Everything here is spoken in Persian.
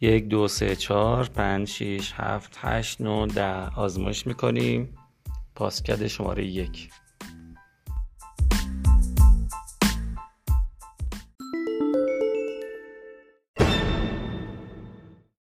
یک دو سه چهار پنج شیش هفت هشت نو ده. آزمایش می‌کنیم. پاسکد شماره یک.